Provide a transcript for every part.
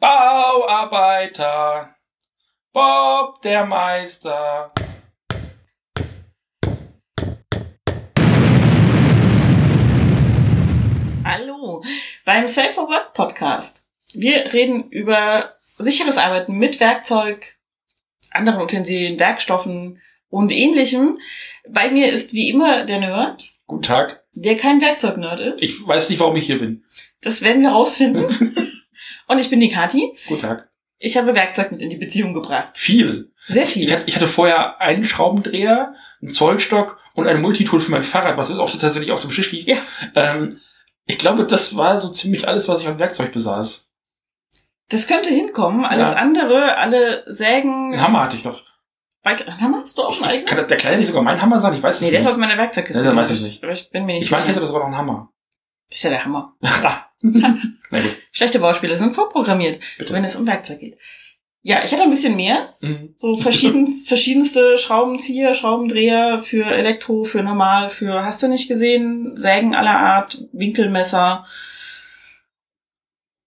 Bauarbeiter, Bob der Meister. Hallo beim Safe for Work Podcast. Wir reden über sicheres Arbeiten mit Werkzeug, anderen Utensilien, Werkstoffen und ähnlichem. Bei mir ist wie immer der Nerd, Guten Tag. der kein Werkzeugnerd ist. Ich weiß nicht, warum ich hier bin. Das werden wir rausfinden. und ich bin die Kati. Guten Tag. Ich habe Werkzeug mit in die Beziehung gebracht. Viel. Sehr viel. Ich hatte, vorher einen Schraubendreher, einen Zollstock und ein Multitool für mein Fahrrad, was auch tatsächlich auf dem Tisch liegt. Ja. Ähm, ich glaube, das war so ziemlich alles, was ich an Werkzeug besaß. Das könnte hinkommen. Alles Ja. andere, alle Sägen. Einen Hammer hatte ich noch. Einen Hammer hast du auch einen eigenen? kann der Kleine nicht sogar mein Hammer sein? Ich weiß es Nee, der ist nicht. aus meiner Werkzeugkiste. Ja, dann weiß ich nicht. Aber ich bin mir nicht Ich meine, ich hätte sogar noch einen Hammer. Das ist ja der Hammer. Na Schlechte Bauspiele sind vorprogrammiert, bitte. wenn es um Werkzeug geht. Ja, ich hatte ein bisschen mehr. Mhm. So verschieden, verschiedenste Schraubenzieher, Schraubendreher für Elektro, für normal, für hast du nicht gesehen, Sägen aller Art, Winkelmesser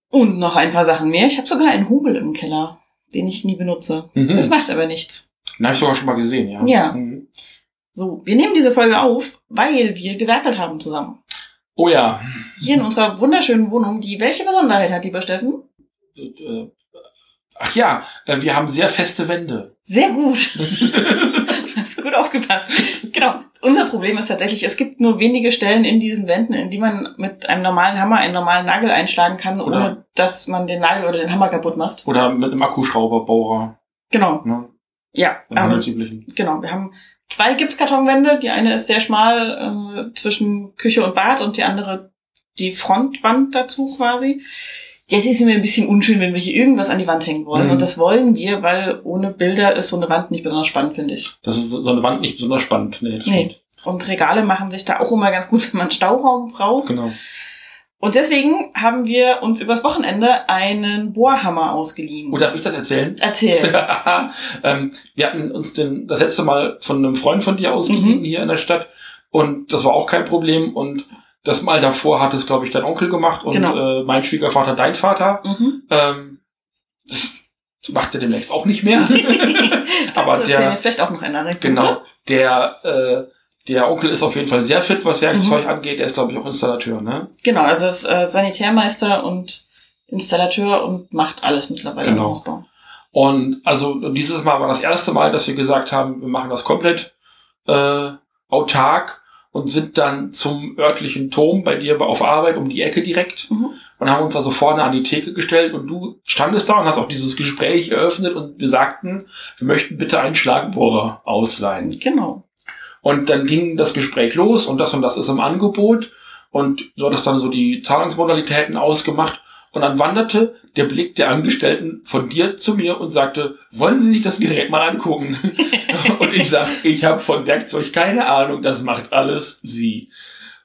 und noch ein paar Sachen mehr. Ich habe sogar einen Hubel im Keller, den ich nie benutze. Mhm. Das macht aber nichts. Den habe ich sogar schon mal gesehen, ja. Ja. Mhm. So, wir nehmen diese Folge auf, weil wir gewerkelt haben zusammen. Oh ja. Hier in unserer wunderschönen Wohnung, die welche Besonderheit hat, lieber Steffen? Äh, Ach ja, äh, wir haben sehr feste Wände. Sehr gut. Du hast gut aufgepasst. Genau. Unser Problem ist tatsächlich, es gibt nur wenige Stellen in diesen Wänden, in die man mit einem normalen Hammer einen normalen Nagel einschlagen kann, ohne Oder- dass man den Nagel oder den Hammer kaputt macht. Oder mit einem Akkuschrauberbohrer. Genau. Ne? Ja. Also, genau. Wir haben zwei Gipskartonwände. Die eine ist sehr schmal äh, zwischen Küche und Bad und die andere die Frontwand dazu quasi. Jetzt ist es mir ein bisschen unschön, wenn wir hier irgendwas an die Wand hängen wollen. Mhm. Und das wollen wir, weil ohne Bilder ist so eine Wand nicht besonders spannend, finde ich. Das ist so eine Wand nicht besonders spannend. Nee, Nee. Und Regale machen sich da auch immer ganz gut, wenn man Stauraum braucht. Genau. Und deswegen haben wir uns übers Wochenende einen Bohrhammer ausgeliehen. Oh, darf ich das erzählen? Erzähl. ähm, wir hatten uns den, das letzte Mal von einem Freund von dir ausgeliehen Mhm. hier in der Stadt. Und das war auch kein Problem. Und das Mal davor hat es, glaube ich, dein Onkel gemacht und Genau. äh, mein Schwiegervater dein Vater. Mhm. Ähm, das macht er demnächst auch nicht mehr. Aber der, vielleicht auch noch eine Anekdote. genau, der, äh, der Onkel ist auf jeden Fall sehr fit, was Werkzeug Mhm. angeht. Er ist, glaube ich, auch Installateur, ne? Genau, also ist äh, Sanitärmeister und Installateur und macht alles mittlerweile Genau. im Hausbau. Und also dieses Mal war das erste Mal, dass wir gesagt haben, wir machen das komplett äh, autark und sind dann zum örtlichen Turm bei dir auf Arbeit um die Ecke direkt Mhm. und haben uns also vorne an die Theke gestellt und du standest da und hast auch dieses Gespräch eröffnet und wir sagten, wir möchten bitte einen Schlagbohrer ausleihen. Genau. Und dann ging das Gespräch los und das und das ist im Angebot und so hat das dann so die Zahlungsmodalitäten ausgemacht und dann wanderte der Blick der Angestellten von dir zu mir und sagte, wollen Sie sich das Gerät mal angucken? und ich sag, ich habe von Werkzeug keine Ahnung, das macht alles Sie.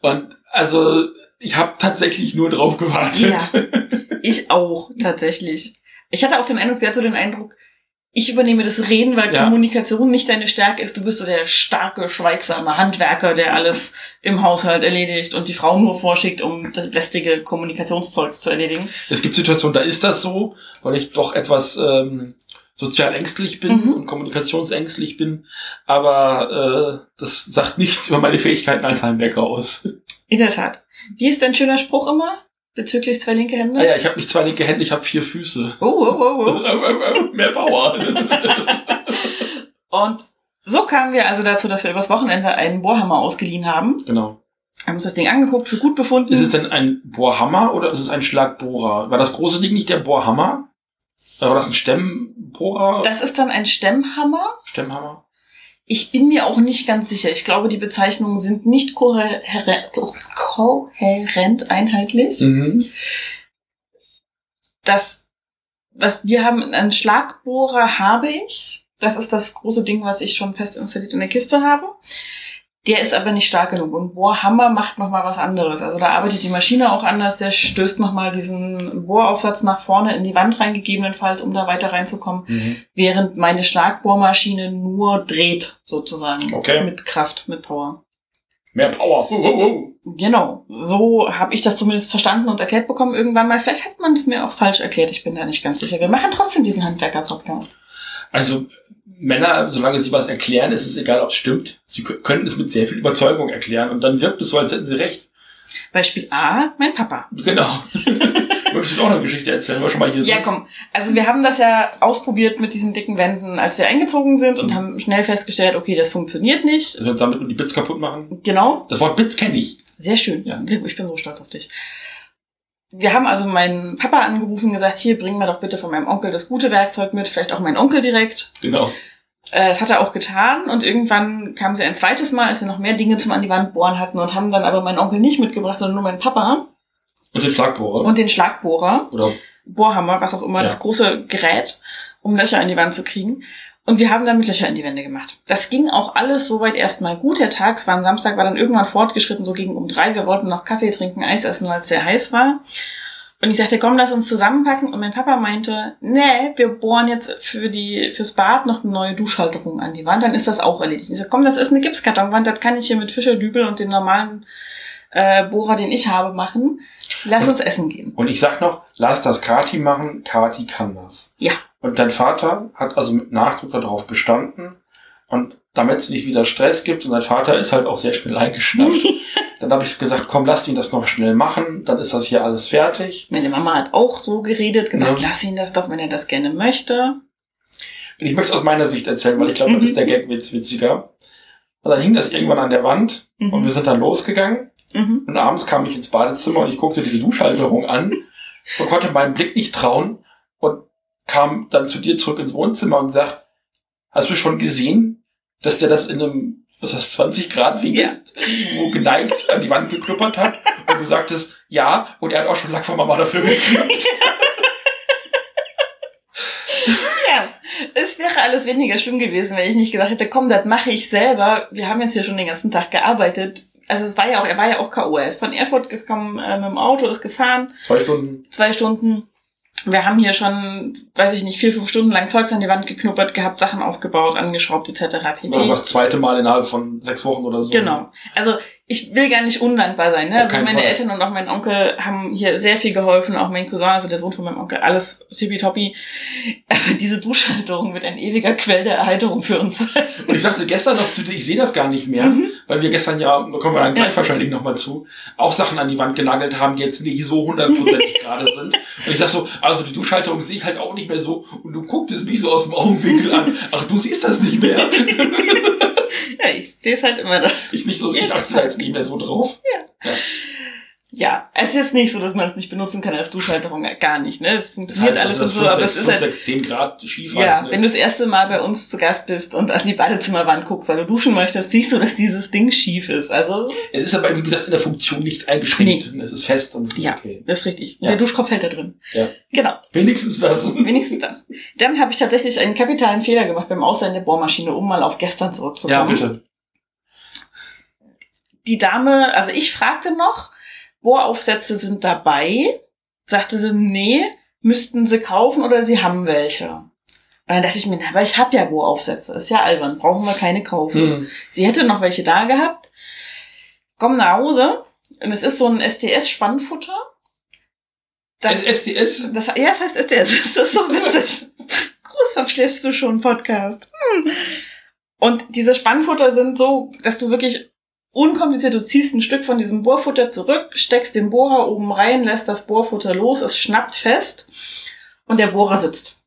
Und also ich habe tatsächlich nur drauf gewartet. Ich auch, tatsächlich. Ich hatte auch den Eindruck, sie hat so den Eindruck, ich übernehme das Reden, weil Ja. Kommunikation nicht deine Stärke ist. Du bist so der starke, schweigsame Handwerker, der alles im Haushalt erledigt und die Frau nur vorschickt, um das lästige Kommunikationszeugs zu erledigen. Es gibt Situationen, da ist das so, weil ich doch etwas ähm, sozial ängstlich bin Mhm. und kommunikationsängstlich bin. Aber äh, das sagt nichts über meine Fähigkeiten als Heimwerker aus. In der Tat. Wie ist dein schöner Spruch immer bezüglich zwei linke Hände? Naja, ich habe nicht zwei linke Hände, ich habe vier Füße. Oh, oh, oh, oh. Mehr Power. Und so kamen wir also dazu, dass wir übers Wochenende einen Bohrhammer ausgeliehen haben. genau. Haben uns das Ding angeguckt, für gut befunden. Ist es denn ein Bohrhammer oder ist es ein Schlagbohrer? War das große Ding nicht der Bohrhammer? Oder war das ein Stemmbohrer? das ist dann ein Stemmhammer. Stemmhammer? Ich bin mir auch nicht ganz sicher. Ich glaube, die Bezeichnungen sind nicht kohärent, kohärent einheitlich. Mhm. Das, was wir haben, einen Schlagbohrer habe ich. Das ist das große Ding, was ich schon fest installiert in der Kiste habe. Der ist aber nicht stark genug. Und Bohrhammer macht nochmal was anderes. Also da arbeitet die Maschine auch anders. Der stößt nochmal diesen Bohraufsatz nach vorne in die Wand rein, gegebenenfalls, um da weiter reinzukommen. Mhm. Während meine Schlagbohrmaschine nur dreht, sozusagen. Okay. Mit Kraft, mit Power. Mehr Power. Wow, wow, wow. Genau, so habe ich das zumindest verstanden und erklärt bekommen irgendwann mal. Vielleicht hat man es mir auch falsch erklärt, ich bin da nicht ganz sicher. Wir machen trotzdem diesen Handwerker-Podcast. Also Männer, solange sie was erklären, ist es egal, ob es stimmt. Sie k- können es mit sehr viel Überzeugung erklären und dann wirkt es so, als hätten sie recht. Beispiel A, mein Papa. Genau. Würdest du auch eine Geschichte erzählen, wenn wir schon mal hier Ja, sind? komm. Also wir haben das ja ausprobiert mit diesen dicken Wänden, als wir eingezogen sind und Mhm. haben schnell festgestellt, okay, das funktioniert nicht. Wir damit nur die Bits kaputt machen. Genau, Das Wort Bits kenne ich. sehr schön. Ja. Ich bin so stolz auf dich. Wir haben also meinen Papa angerufen und gesagt, hier, bring mir doch bitte von meinem Onkel das gute Werkzeug mit, vielleicht auch mein Onkel direkt. Genau. Äh, Das hat er auch getan und irgendwann kam sie ein zweites Mal, als wir noch mehr Dinge zum an die Wand bohren hatten und haben dann aber meinen Onkel nicht mitgebracht, sondern nur meinen Papa Und den Schlagbohrer. und den Schlagbohrer. Oder Bohrhammer, was auch immer, Ja. das große Gerät, um Löcher in die Wand zu kriegen. Und wir haben damit Löcher in die Wände gemacht. Das ging auch alles soweit erstmal gut. Der Tag, es war ein Samstag, war dann irgendwann fortgeschritten, so gegen um drei. Wir wollten noch Kaffee trinken, Eis essen, weil es sehr heiß war. Und ich sagte, komm, lass uns zusammenpacken. Und mein Papa meinte, nee, wir bohren jetzt für die, fürs Bad noch eine neue Duschhalterung an die Wand, dann ist das auch erledigt. Ich sagte, komm, das ist eine Gipskartonwand, das kann ich hier mit Fischerdübel und dem normalen äh, Bohrer, den ich habe, machen. Lass uns essen gehen. Und ich sag noch, lass das Kati machen, Kati kann das. Ja. Und dein Vater hat also mit Nachdruck darauf bestanden. Und damit es nicht wieder Stress gibt, und dein Vater ist halt auch sehr schnell eingeschnappt, dann habe ich gesagt, komm, lass ihn das noch schnell machen, dann ist das hier alles fertig. Meine Mama hat auch so geredet, gesagt, Ja. lass ihn das doch, wenn er das gerne möchte. Und ich möchte es aus meiner Sicht erzählen, weil ich glaube, dann Mhm. ist der Gag witz witziger. Und dann hing das irgendwann an der Wand und wir Mhm. sind dann losgegangen. Mhm. Und abends kam ich ins Badezimmer und ich guckte diese Duschhalterung an und konnte meinem Blick nicht trauen und kam dann zu dir zurück ins Wohnzimmer und sag, hast du schon gesehen, dass der das in einem, was heißt, 20 Grad Winkel irgendwo geneigt an die Wand gekluppert hat? Und du sagtest, ja, und er hat auch schon Lack von Mama dafür gekriegt. Ja, es wäre alles weniger schlimm gewesen, wenn ich nicht gesagt hätte, komm, das mache ich selber. Wir haben jetzt hier schon den ganzen Tag gearbeitet. Also es war ja auch, er war ja auch K.O. Er ist von Erfurt gekommen äh, mit dem Auto, ist gefahren, Zwei Stunden. zwei Stunden. Wir haben hier schon, weiß ich nicht, vier, fünf Stunden lang Zeugs an die Wand geknuppert gehabt, Sachen aufgebaut, angeschraubt etc. pp. War das zweite Mal innerhalb von sechs Wochen oder so. Genau. Also ich will gar nicht undankbar sein. Ne? Also meine Fall. Eltern und auch mein Onkel haben hier sehr viel geholfen, auch mein Cousin, also der Sohn von meinem Onkel, alles tippitoppi. Aber diese Duschhalterung wird ein ewiger Quell der Erheiterung für uns sein. Und ich sagte gestern noch zu dir, ich sehe das gar nicht mehr, weil wir gestern ja, da kommen wir dann gleich Ja. wahrscheinlich nochmal zu, auch Sachen an die Wand genagelt haben, die jetzt nicht so hundertprozentig gerade sind. Und ich sag so, also die Duschhalterung sehe ich halt auch nicht mehr so. Und du gucktest mich so aus dem Augenwinkel an. Ach, du siehst das nicht mehr. Ja, ich sehe es halt immer da. Ich nicht so, ich achte da jetzt nicht mehr so drauf. Ja, es ist jetzt nicht so, dass man es nicht benutzen kann als Duschhalterung, gar nicht. Ne? Es funktioniert alles und also so, aber es ist halt 6, 10 Grad schief. Ja, halt, ne? wenn du das erste Mal bei uns zu Gast bist und an die Badezimmerwand guckst, weil du duschen möchtest, siehst du, dass dieses Ding schief ist. Also, es ist aber, wie gesagt, in der Funktion nicht eingeschränkt. Es ist fest und es ist ja, okay. das ist richtig. Und Ja. der Duschkopf hält da drin. Ja. Genau, Wenigstens das. wenigstens das. Dann habe ich tatsächlich einen kapitalen Fehler gemacht beim Ausleihen der Bohrmaschine, um mal auf gestern zurückzukommen. Ja, bitte. Die Dame, also ich fragte noch, Bohraufsätze sind dabei. Sagte sie, nee, müssten sie kaufen oder sie haben welche. Und dann dachte ich mir, na, aber ich habe ja Bohraufsätze, ist ja albern, brauchen wir keine kaufen. Hm. Sie hätte noch welche da gehabt. Komm nach Hause. Und es ist so ein SDS-Spannfutter. Das, SDS? das, ja, das heißt SDS. Das ist so witzig. Groß verstehst du schon Podcast. Hm. Und diese Spannfutter sind so, dass du wirklich unkompliziert, du ziehst ein Stück von diesem Bohrfutter zurück, steckst den Bohrer oben rein, lässt das Bohrfutter los, es schnappt fest und der Bohrer sitzt.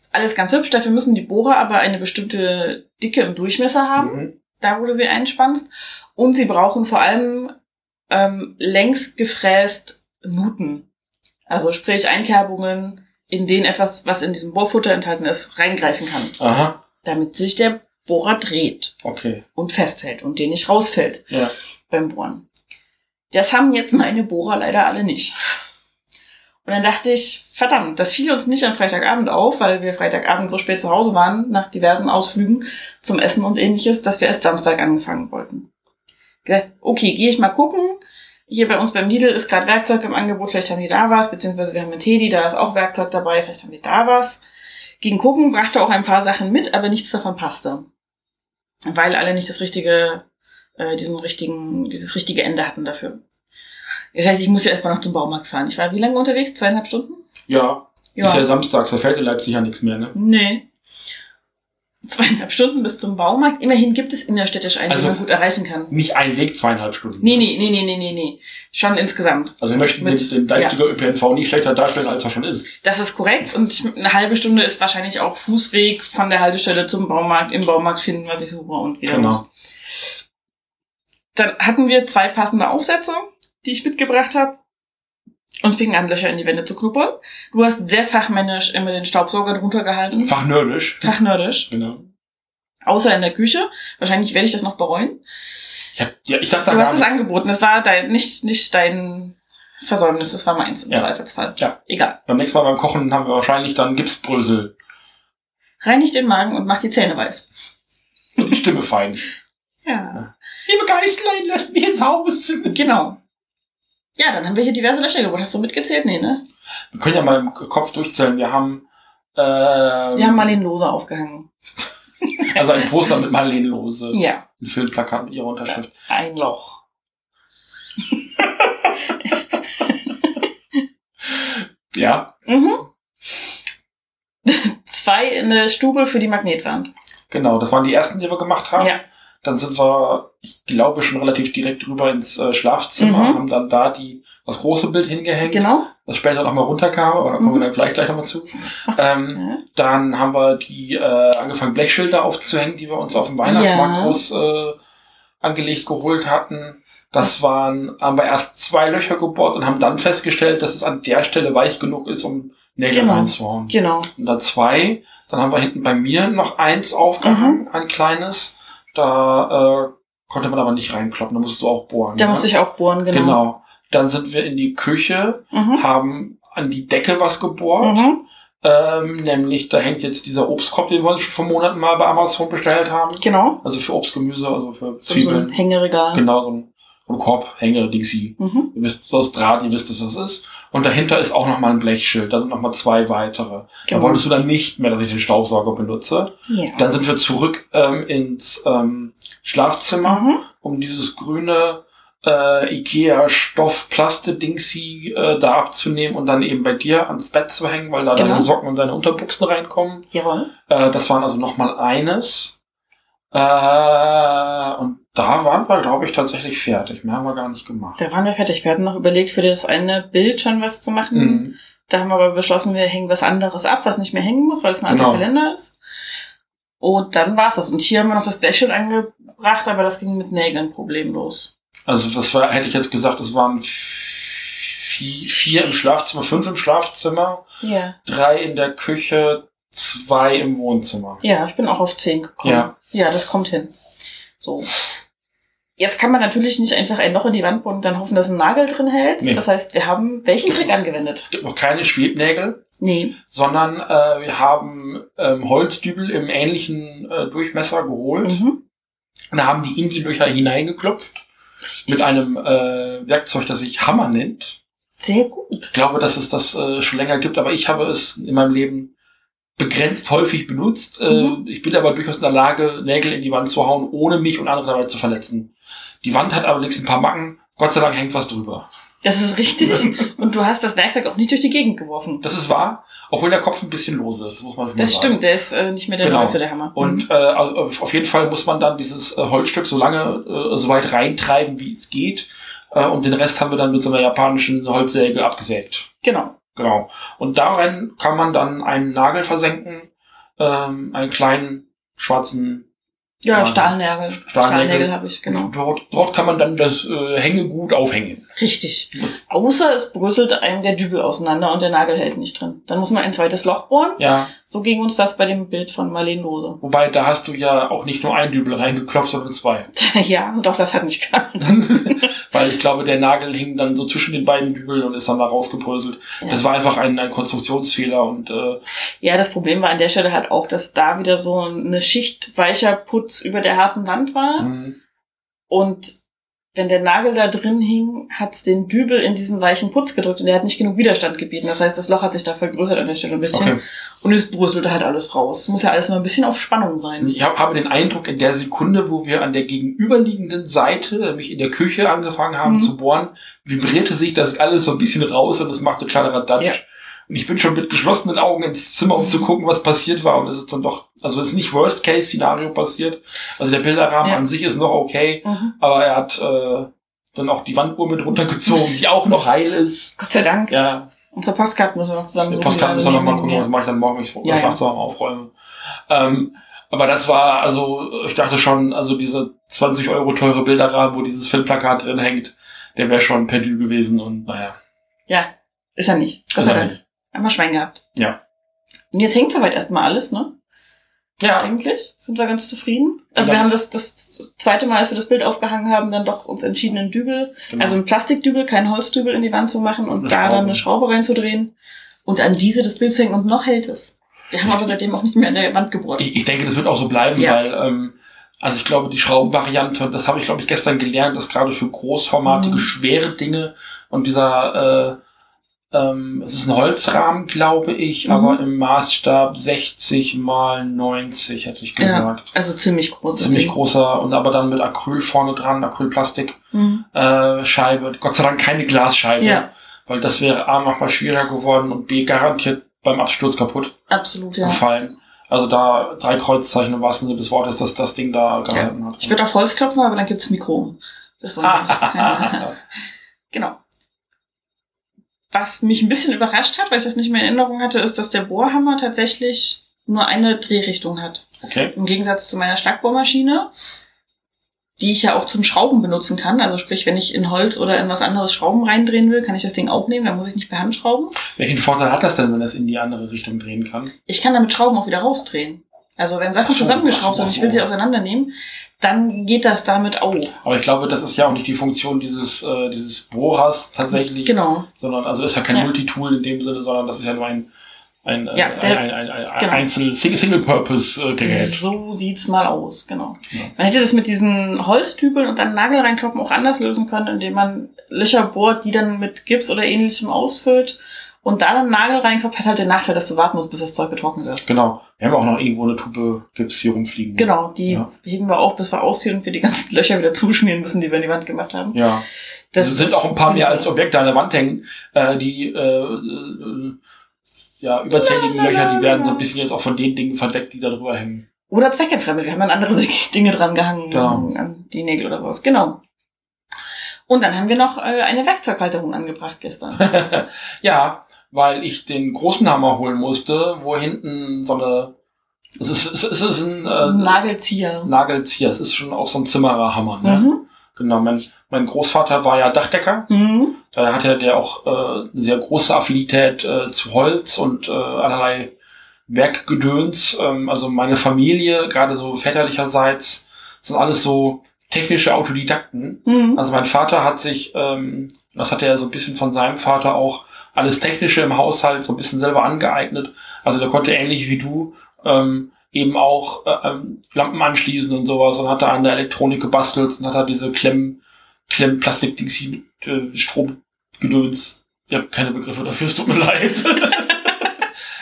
Ist alles ganz hübsch, dafür müssen die Bohrer aber eine bestimmte Dicke und Durchmesser haben Mhm. da wo du sie einspannst. Und sie brauchen vor allem ähm, längs gefräst Nuten. Also sprich Einkerbungen, in denen etwas, was in diesem Bohrfutter enthalten ist, reingreifen kann. Aha, Damit sich der Bohrer dreht okay. und festhält und den nicht rausfällt Ja. beim Bohren. Das haben jetzt meine Bohrer leider alle nicht. Und dann dachte ich, verdammt, das fiel uns nicht am Freitagabend auf, weil wir Freitagabend so spät zu Hause waren, nach diversen Ausflügen zum Essen und ähnliches, dass wir erst Samstag angefangen wollten. Gesagt, okay, gehe ich mal gucken. Hier bei uns beim Lidl ist gerade Werkzeug im Angebot, vielleicht haben die da was, beziehungsweise wir haben einen Teddy, da ist auch Werkzeug dabei, vielleicht haben die da was. Ging gucken, brachte auch ein paar Sachen mit, aber nichts davon passte. Weil alle nicht das richtige äh, diesen richtigen, dieses richtige Ende hatten dafür. Das heißt, ich muss ja erstmal noch zum Baumarkt fahren. Ich war wie lange unterwegs? Zweieinhalb Stunden? Ja, ist ja samstags, da fällt in Leipzig ja nichts mehr, ne? Nee. Zweieinhalb Stunden bis zum Baumarkt. Immerhin gibt es innerstädtisch einen, Also- den man gut erreichen kann. Nicht ein Weg, zweieinhalb Stunden. Nee, nee, nee, nee, nee, nee, nee. Schon insgesamt. Also wir möchten Mit- den, den Leipziger ÖPNV nicht schlechter darstellen, als er schon ist. Das ist korrekt. Und eine halbe Stunde ist wahrscheinlich auch Fußweg von der Haltestelle zum Baumarkt, im Baumarkt finden, was ich suche und wieder Genau. los. Dann hatten wir zwei passende Aufsätze, die ich mitgebracht habe. Und fingen an, Löcher in die Wände zu knuppern. Du hast sehr fachmännisch immer den Staubsauger drunter gehalten. Fachnördisch. Fachnördisch. Genau. Außer in der Küche. Wahrscheinlich werde ich das noch bereuen. Ich, hab, ja, ich sag da Du hast es angeboten. Das war dein, nicht, nicht dein Versäumnis. Das war meins im Ja. Zweifelsfall. Ja. Egal. Beim nächsten Mal beim Kochen haben wir wahrscheinlich dann Gipsbrösel Reinig den Magen und mach die Zähne weiß. und die Stimme fein. Ja. Liebe Geistlein, lasst mich ins Haus. Genau. Ja, dann haben wir hier diverse Löcher gebohrt. Hast du mitgezählt? Nee, ne? Wir können ja mal im Kopf durchzählen. Wir haben, ähm, Wir haben Marlene Lose aufgehangen. also ein Poster mit Marlene Lose. Ja, Ein Filmplakat mit ihrer Unterschrift. ein Loch. Ja, Mhm. Zwei in der Stube für die Magnetwand. genau. Das waren die ersten, die wir gemacht haben. Ja. Dann sind wir, ich glaube, schon relativ direkt rüber ins äh, Schlafzimmer, Mhm. haben dann da die, das große Bild hingehängt, Genau. das später nochmal runterkam, aber da kommen Mhm. wir dann gleich, gleich nochmal zu. Ähm, Ja. Dann haben wir die äh, angefangen, Blechschilder aufzuhängen, die wir uns auf dem Weihnachtsmarkt Ja. groß äh, angelegt geholt hatten. Das waren, haben wir erst zwei Löcher gebohrt und haben dann festgestellt, dass es an der Stelle weich genug ist, um Nägel Genau. reinzuhauen. Genau. Und dann zwei. Dann haben wir hinten bei mir noch eins aufgehangen, Mhm. ein kleines. Da äh, konnte man aber nicht reinkloppen, da musst du auch bohren. Da ne? musste ich auch bohren, genau. Genau. Dann sind wir in die Küche, Mhm. haben an die Decke was gebohrt. Mhm. Ähm, nämlich, da hängt jetzt dieser Obstkorb, den wir uns schon vor Monaten mal bei Amazon bestellt haben. Genau. Also für Obst, Gemüse, also für So, so ein Zwiebeln. Hängeregal. genau, so ein, ein Korb, Hänger, Dingsy. Mhm. Ihr wisst, aus Draht, ihr wisst, dass das ist. Und dahinter ist auch nochmal ein Blechschild. Da sind nochmal zwei weitere. Da Genau. wolltest du dann nicht mehr, dass ich den Staubsauger benutze. Ja. Dann sind wir zurück ähm, ins ähm, Schlafzimmer, Mhm. um dieses grüne äh, Ikea Stoff Plaste Dingsy äh, da abzunehmen und dann eben bei dir ans Bett zu hängen, weil da Genau. deine Socken und deine Unterbuchsen reinkommen. Jawohl. Äh, das waren also nochmal eines. Äh, und da waren wir, glaube ich, tatsächlich fertig. Mehr haben wir gar nicht gemacht. Da waren wir fertig. Wir hatten noch überlegt, für das eine Bild schon was zu machen. Mhm. Da haben wir aber beschlossen, wir hängen was anderes ab, was nicht mehr hängen muss, weil es ein Genau. anderer Kalender ist. Und dann war's das. Und hier haben wir noch das Blechschild angebracht, aber das ging mit Nägeln problemlos. Also das war, hätte ich jetzt gesagt, es waren vier, im Schlafzimmer, fünf im Schlafzimmer, Ja. drei in der Küche, zwei im Wohnzimmer. Ja, ich bin auch auf 10 gekommen. Ja. Ja, das kommt hin. So. Jetzt kann man natürlich nicht einfach ein Loch in die Wand bohren und dann hoffen, dass ein Nagel drin hält. Nee. Das heißt, wir haben welchen Trick angewendet? Es gibt noch keine Schwebnägel, Nee. sondern äh, wir haben ähm, Holzdübel im ähnlichen äh, Durchmesser geholt Mhm. und haben die in die Löcher hineingeklopft mit einem äh, Werkzeug, das sich Hammer nennt. Sehr gut. Ich glaube, dass es das äh, schon länger gibt, aber ich habe es in meinem Leben begrenzt häufig benutzt. Mhm. Äh, ich bin aber durchaus in der Lage, Nägel in die Wand zu hauen, ohne mich und andere dabei zu verletzen. Die Wand hat allerdings ein paar Macken. Gott sei Dank hängt was drüber. Das ist richtig. und du hast das Werkzeug auch nicht durch die Gegend geworfen. Das ist wahr, obwohl der Kopf ein bisschen lose ist, muss man Das sagen. stimmt, der ist äh, nicht mehr der Genau. neueste, der Hammer. Und äh, also auf jeden Fall muss man dann dieses äh, Holzstück so lange, äh, so weit reintreiben, wie es geht. Äh, und den Rest haben wir dann mit so einer japanischen Holzsäge abgesägt. Genau. Genau. Und darin kann man dann einen Nagel versenken, ähm, einen kleinen schwarzen. Ja, Ja. Stahlnägel. Stahlnägel. Stahlnägel habe ich, genau. Dort, dort kann man dann das äh, Hängegut aufhängen. Richtig. Das, Außer es bröselt einem der Dübel auseinander und der Nagel hält nicht drin. Dann muss man ein zweites Loch bohren. ja, So ging uns das bei dem Bild von Marlene Lose. wobei da hast du ja auch nicht nur ein Dübel reingeklopft, sondern zwei. ja, doch, das hat nicht gehalten. Weil ich glaube, der Nagel hing dann so zwischen den beiden Dübeln und ist dann da rausgebröselt. Ja. Das war einfach ein, ein Konstruktionsfehler und äh, Ja, das Problem war an der Stelle halt auch, dass da wieder so eine Schicht weicher Putz über der harten Wand war. mh, Und wenn der Nagel da drin hing, hat's den Dübel in diesen weichen Putz gedrückt und der hat nicht genug Widerstand gebieten. Das heißt, das Loch hat sich da vergrößert an der Stelle ein bisschen Okay. und es bröselte halt alles raus. Es muss ja alles mal ein bisschen auf Spannung sein. Ich hab, habe den Eindruck, in der Sekunde, wo wir an der gegenüberliegenden Seite, nämlich in der Küche angefangen haben Mhm. zu bohren, vibrierte sich das alles so ein bisschen raus und es machte kleiner Dutch. Ja. Und ich bin schon mit geschlossenen Augen ins Zimmer, um zu gucken, was passiert war. Und es ist dann doch, also es ist nicht Worst-Case-Szenario passiert. Also der Bilderrahmen Ja. an sich ist noch okay, Mhm. aber er hat äh, dann auch die Wanduhr mit runtergezogen, die auch noch heil ist. Gott sei Dank. Ja, Unsere Postkarten müssen wir noch zusammen die Postkarten müssen wir noch mal gucken, was mache ich dann morgen, wenn ich Ja, das ja. nachts noch mal aufräume. Ähm, aber das war, also, ich dachte schon, also diese 20 Euro teure Bilderrahmen, wo dieses Filmplakat drin hängt, der wäre schon perdu gewesen und naja. Ja, ist er nicht. Gott ist sei er Dank. nicht. Einmal Schwein gehabt. Ja. Und jetzt hängt soweit erstmal alles, ne? Ja, Eigentlich sind wir ganz zufrieden. Also wir haben das, das zweite Mal, als wir das Bild aufgehangen haben, dann doch uns entschieden, einen Dübel, genau. also einen Plastikdübel, keinen Holzdübel in die Wand zu machen und Eine da Schraube. dann eine Schraube reinzudrehen und an diese das Bild zu hängen und noch hält es. Wir haben aber seitdem auch nicht mehr an der Wand gebohrt. ich, ich denke, das wird auch so bleiben, Ja. weil, ähm, also ich glaube, die Schraubenvariante, das habe ich, glaube ich, gestern gelernt, ist gerade für großformatige, Mhm. schwere Dinge und dieser, äh, ähm, es ist ein Holzrahmen, glaube ich, Mhm. aber im Maßstab 60 mal 90, hätte ich gesagt. Also ziemlich groß. ziemlich Ding. großer und aber dann mit Acryl vorne dran, Acrylplastik Mhm. äh, Scheibe. Gott sei Dank keine Glasscheibe, Ja, weil das wäre A noch mal schwieriger geworden und B garantiert beim Absturz kaputt absolut, ja. gefallen. Also da drei Kreuzzeichen im wahrsten Sinne des Wortes, dass das Ding da gehalten hat. Ich würde auf Holz klopfen, aber dann gibt's Mikro. Das wollen wir nicht. genau. Was mich ein bisschen überrascht hat, weil ich das nicht mehr in Erinnerung hatte, ist, dass der Bohrhammer tatsächlich nur eine Drehrichtung hat. okay. Im Gegensatz zu meiner Schlagbohrmaschine, die ich ja auch zum Schrauben benutzen kann. Also sprich, wenn ich in Holz oder in was anderes Schrauben reindrehen will, kann ich das Ding auch nehmen. Da muss ich nicht per Hand schrauben. Welchen Vorteil hat das denn, wenn es in die andere Richtung drehen kann? Ich kann damit Schrauben auch wieder rausdrehen. Also wenn Sachen Ach so, zusammengeschraubt so, sind ich will sie auseinandernehmen, dann geht das damit auch. Aber ich glaube, das ist ja auch nicht die Funktion dieses, äh, dieses Bohrers tatsächlich, Genau. sondern also ist ja kein Ja. Multitool in dem Sinne, sondern das ist ja nur ein, ein, äh, Ja, der- ein, ein, ein, genau. Einzel Single-Purpose-Gerät. So sieht's mal aus, genau. Ja. Man hätte das mit diesen Holztübeln und dann Nagel reinkloppen auch anders lösen können, indem man Löcher bohrt, die dann mit Gips oder ähnlichem ausfüllt und da dann Nagel reinkloppt, hat halt den Nachteil, dass du warten musst, bis das Zeug getrocknet ist. Genau. Wir haben auch noch irgendwo eine Tube Gips hier rumfliegen. Genau, die Ja. heben wir auf, bis wir ausziehen und wir die ganzen Löcher wieder zuschmieren müssen, die wir in die Wand gemacht haben. Ja. Das es sind auch ein paar mehr als Objekte an der Wand hängen. Äh, die äh, äh, ja, überzähligen Löcher, die werden so ein bisschen jetzt auch von den Dingen verdeckt, die da drüber hängen. Oder zweckentfremdet. Wir haben dann andere Dinge dran gehangen, Genau. an die Nägel oder sowas. Genau. Und dann haben wir noch äh, eine Werkzeughalterung angebracht gestern. ja, weil ich den großen Hammer holen musste, wo hinten so eine. Es ist, es ist, es ist ein äh, Nagelzieher. Nagelzieher. Es ist schon auch so ein Zimmererhammer. Ne? Mhm. Genau. Mein, mein Großvater war ja Dachdecker. Mhm. Da hatte der auch äh, eine sehr große Affinität äh, zu Holz und äh, allerlei Werkgedöns. Ähm, also meine Familie, gerade so väterlicherseits, sind alles so technische Autodidakten. Mhm. Also mein Vater hat sich, ähm, das hatte er so ein bisschen von seinem Vater auch, alles Technische im Haushalt so ein bisschen selber angeeignet. Also der konnte ähnlich wie du ähm, eben auch äh, ähm, Lampen anschließen und sowas und hat da an der Elektronik gebastelt und hat da diese Klemm, Klemm Plastikdings mit äh, Stromgedöns. Ich habe keine Begriffe dafür, es tut mir leid.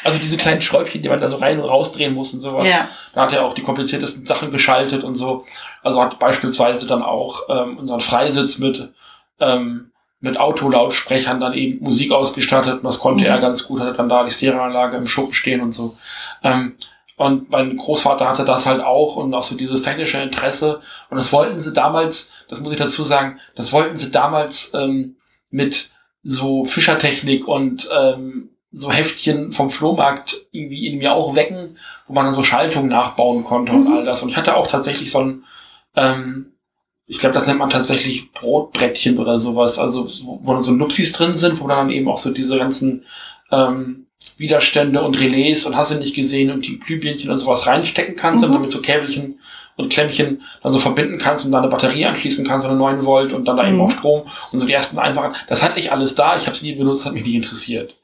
Also diese kleinen Schräubchen, die man da so rein und rausdrehen muss und sowas. Ja. Da hat er auch die kompliziertesten Sachen geschaltet und so. Also hat beispielsweise dann auch ähm, unseren Freisitz mit, ähm, mit Autolautsprechern dann eben Musik ausgestattet. Und das konnte Mhm. er ganz gut, hatte dann da die Stereoanlage im Schuppen stehen und so. Ähm, und mein Großvater hatte das halt auch und auch so dieses technische Interesse. Und das wollten sie damals, das muss ich dazu sagen, das wollten sie damals ähm, mit so Fischertechnik und ähm, so Heftchen vom Flohmarkt irgendwie in mir auch wecken, wo man dann so Schaltungen nachbauen konnte und Mhm. all das. Und ich hatte auch tatsächlich so ein, ähm, ich glaube, das nennt man tatsächlich Brotbrettchen oder sowas, also wo dann so Nupsis drin sind, wo dann eben auch so diese ganzen ähm, Widerstände und Relais und hast du nicht gesehen und die Glühbirnchen und sowas reinstecken kannst Mhm. und damit so Käbelchen und Klemmchen dann so verbinden kannst und dann eine Batterie anschließen kannst, eine 9 Volt und dann da eben Mhm. auch Strom und so die ersten einfachen. Das hatte ich alles da, ich habe es nie benutzt, hat mich nicht interessiert.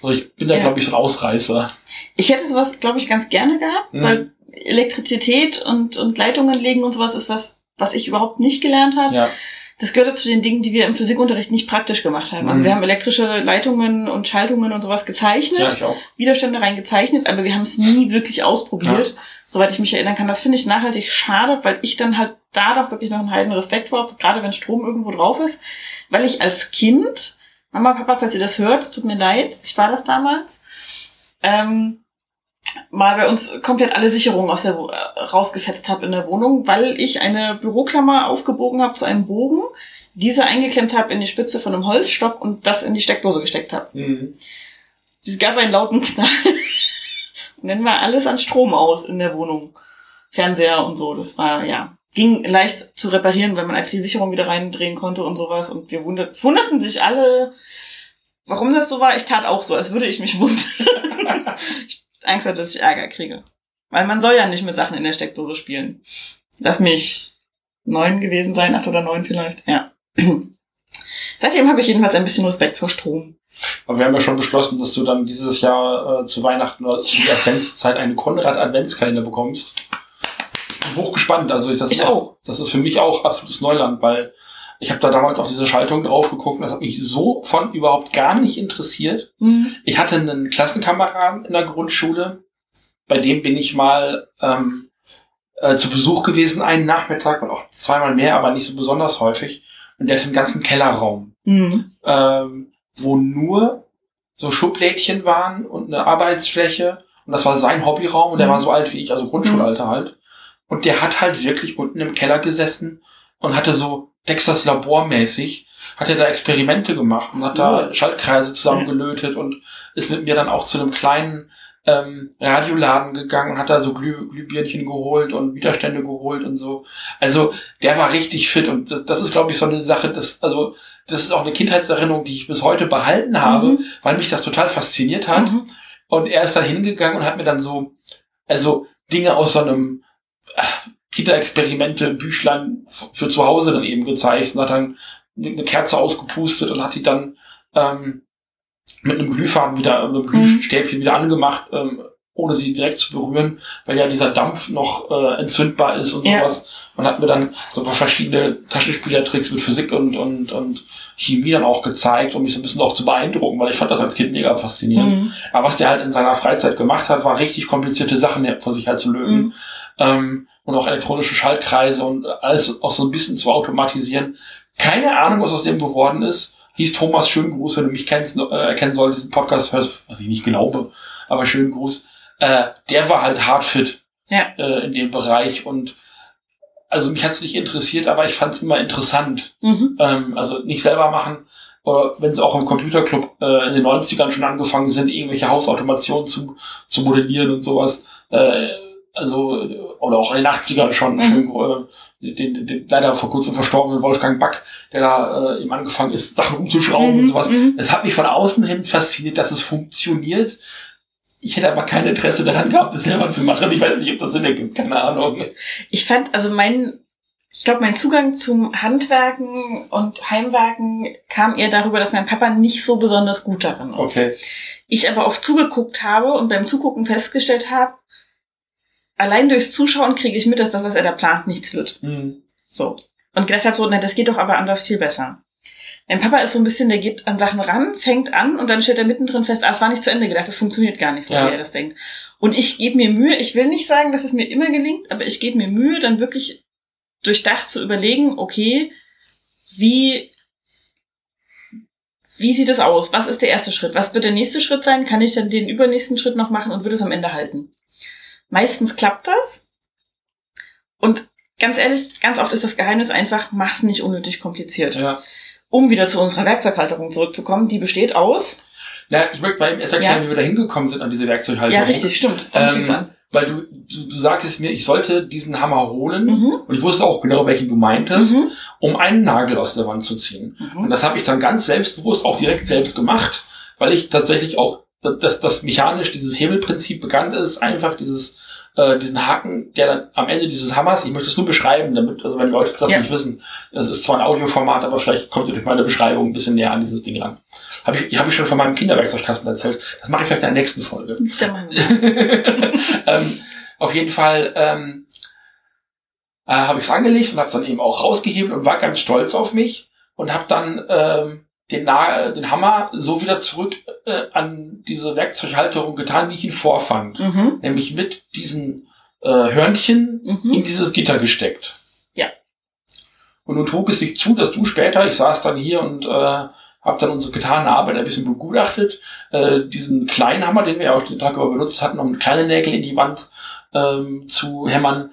So, ich bin da, Ja. glaube ich, so ein Ausreißer. Ich hätte sowas, glaube ich, ganz gerne gehabt, Mhm. weil Elektrizität und, und Leitungen legen und sowas ist was, was ich überhaupt nicht gelernt habe. Ja. das gehörte zu den Dingen, die wir im Physikunterricht nicht praktisch gemacht haben. Also Mhm. wir haben elektrische Leitungen und Schaltungen und sowas gezeichnet, Ja, ich auch. Widerstände reingezeichnet, aber wir haben es nie wirklich ausprobiert, soweit ich mich erinnern kann. Das finde ich nachhaltig schade, weil ich dann halt da doch wirklich noch einen heiden Respekt vor habe, gerade wenn Strom irgendwo drauf ist, weil ich als Kind, Mama, Papa, falls ihr das hört, es tut mir leid, ich war das damals, ähm, mal bei uns komplett alle Sicherungen aus der äh, rausgefetzt habe in der Wohnung, weil ich eine Büroklammer aufgebogen habe zu einem Bogen, diese eingeklemmt habe in die Spitze von einem Holzstock und das in die Steckdose gesteckt habe. Mhm. Es gab einen lauten Knall. und dann war alles an Strom aus in der Wohnung. Fernseher und so. Das war, ja, ging leicht zu reparieren, weil man einfach die Sicherung wieder reindrehen konnte und sowas. Und wir wundert, es wunderten sich alle, warum das so war. Ich tat auch so, als würde ich mich wundern. ich Angst hatte, dass ich Ärger kriege. Weil man soll ja nicht mit Sachen in der Steckdose spielen. Lass mich neun gewesen sein, acht oder neun vielleicht. Ja. Seitdem habe ich jedenfalls ein bisschen Respekt vor Strom. Aber wir haben ja schon beschlossen, dass du dann dieses Jahr äh, zu Weihnachten oder zu der Adventszeit einen Konrad-Adventskalender bekommst. Hochgespannt. Also ich, das, ist auch. das ist für mich auch absolutes Neuland, weil ich habe da damals auf diese Schaltung drauf geguckt und das hat mich so von überhaupt gar nicht interessiert. Hm. Ich hatte einen Klassenkameraden in der Grundschule, bei dem bin ich mal ähm, äh, zu Besuch gewesen, einen Nachmittag und auch zweimal mehr, aber nicht so besonders häufig. Und der hatte einen ganzen Kellerraum Hm. ähm, wo nur so Schublädchen waren und eine Arbeitsfläche. Und das war sein Hobbyraum und der Mhm. war so alt wie ich, also Grundschulalter halt. Und der hat halt wirklich unten im Keller gesessen und hatte so Texas Labormäßig, hat er da Experimente gemacht und hat da. Schaltkreise zusammengelötet und ist mit mir dann auch zu einem kleinen ähm, Radioladen gegangen und hat da so Glüh Glühbirnchen geholt und Widerstände geholt und so. Also der war richtig fit und das, das ist, glaube ich, so eine Sache, das, also das ist auch eine Kindheitserinnerung, die ich bis heute behalten habe, Mhm. weil mich das total fasziniert hat. Mhm. Und er ist dann hingegangen und hat mir dann so, also Dinge aus so einem Kita-Experimente, Büchlein für zu Hause dann eben gezeigt. Und hat dann eine Kerze ausgepustet und hat die dann ähm, mit einem Glühfaden wieder, mit einem Glühstäbchen wieder angemacht, ähm, ohne sie direkt zu berühren, weil ja dieser Dampf noch äh, entzündbar ist und Ja. sowas. Und hat mir dann so verschiedene Taschenspielertricks mit Physik und, und, und Chemie dann auch gezeigt, um mich so ein bisschen auch zu beeindrucken, weil ich fand das als Kind mega faszinierend. Mhm. Aber was der halt in seiner Freizeit gemacht hat, war richtig komplizierte Sachen vor sich halt zu lösen. Mhm. Ähm, und auch elektronische Schaltkreise und alles auch so ein bisschen zu automatisieren. Keine Ahnung, was aus dem geworden ist. Hieß Thomas, schönen Gruß, wenn du mich kennst, äh, erkennen solltest, diesen Podcast hörst, was ich nicht glaube, aber schönen Gruß. Äh, der war halt hart fit Ja. äh, in dem Bereich und also mich hat's nicht interessiert, aber ich fand's immer interessant Mhm. ähm, also nicht selber machen. Oder wenn sie auch im Computerclub äh, in den 90ern schon angefangen sind, irgendwelche Hausautomationen zu, zu modellieren und sowas. Äh, also, oder auch in den 80ern schon, Mhm. schön, äh, den, den, leider vor kurzem verstorbenen Wolfgang Back, der da äh, eben angefangen ist, Sachen umzuschrauben und Mhm. sowas. Mhm. Es hat mich von außen hin fasziniert, dass es funktioniert. Ich hätte aber kein Interesse daran gehabt, das selber zu machen. Ich weiß nicht, ob das Sinn ergibt, keine Ahnung. Ich fand, also mein, ich glaube, mein Zugang zum Handwerken und Heimwerken kam eher darüber, dass mein Papa nicht so besonders gut darin ist. Okay. Ich aber oft zugeguckt habe und beim Zugucken festgestellt habe, allein durchs Zuschauen kriege ich mit, dass das, was er da plant, nichts wird. Hm. So. Und gedacht habe so, na, das geht doch aber anders viel besser. Mein Papa ist so ein bisschen, der geht an Sachen ran, fängt an und dann stellt er mittendrin fest, ah, es war nicht zu Ende gedacht, das funktioniert gar nicht so, Ja. wie er das denkt. Und ich gebe mir Mühe, ich will nicht sagen, dass es mir immer gelingt, aber ich gebe mir Mühe, dann wirklich durchdacht zu überlegen, okay, wie, wie sieht es aus? Was ist der erste Schritt? Was wird der nächste Schritt sein? Kann ich dann den übernächsten Schritt noch machen und wird es am Ende halten? Meistens klappt das. Und ganz ehrlich, ganz oft ist das Geheimnis einfach, mach's nicht unnötig kompliziert. Ja. Um wieder zu unserer Werkzeughalterung zurückzukommen, die besteht aus. Ja, ich möchte mal eben erst erklären, Ja. wie wir da hingekommen sind an diese Werkzeughalterung. Ja, richtig, stimmt. Ähm. Weil du, du, du sagtest mir, ich sollte diesen Hammer holen Mhm. und ich wusste auch genau, welchen du meintest, Mhm. um einen Nagel aus der Wand zu ziehen. Und Mhm. das habe ich dann ganz selbstbewusst auch direkt selbst gemacht, weil ich tatsächlich auch, dass das mechanisch dieses Hebelprinzip bekannt ist, einfach dieses äh, diesen Haken, der dann am Ende dieses Hammers, ich möchte es nur beschreiben, damit, also wenn Leute das Ja. nicht wissen, das ist zwar ein Audioformat, aber vielleicht kommt ihr durch meine Beschreibung ein bisschen näher an dieses Ding ran. Habe ich, hab ich schon von meinem Kinderwerkzeugkasten erzählt. Das mache ich vielleicht in der nächsten Folge. Ähm, auf jeden Fall ähm, äh, habe ich es angelegt und habe es dann eben auch rausgehebelt und war ganz stolz auf mich und habe dann ähm, den, Na den Hammer so wieder zurück äh, an diese Werkzeughalterung getan, wie ich ihn vorfand. Mhm. Nämlich mit diesen äh, Hörnchen Mhm. in dieses Gitter gesteckt. Ja. Und nun trug es sich zu, dass du später, ich saß dann hier und äh, habe dann unsere getane Arbeit ein bisschen begutachtet, äh, diesen kleinen Hammer, den wir ja auch den Tag über benutzt hatten, um kleine Nägel in die Wand ähm, zu hämmern,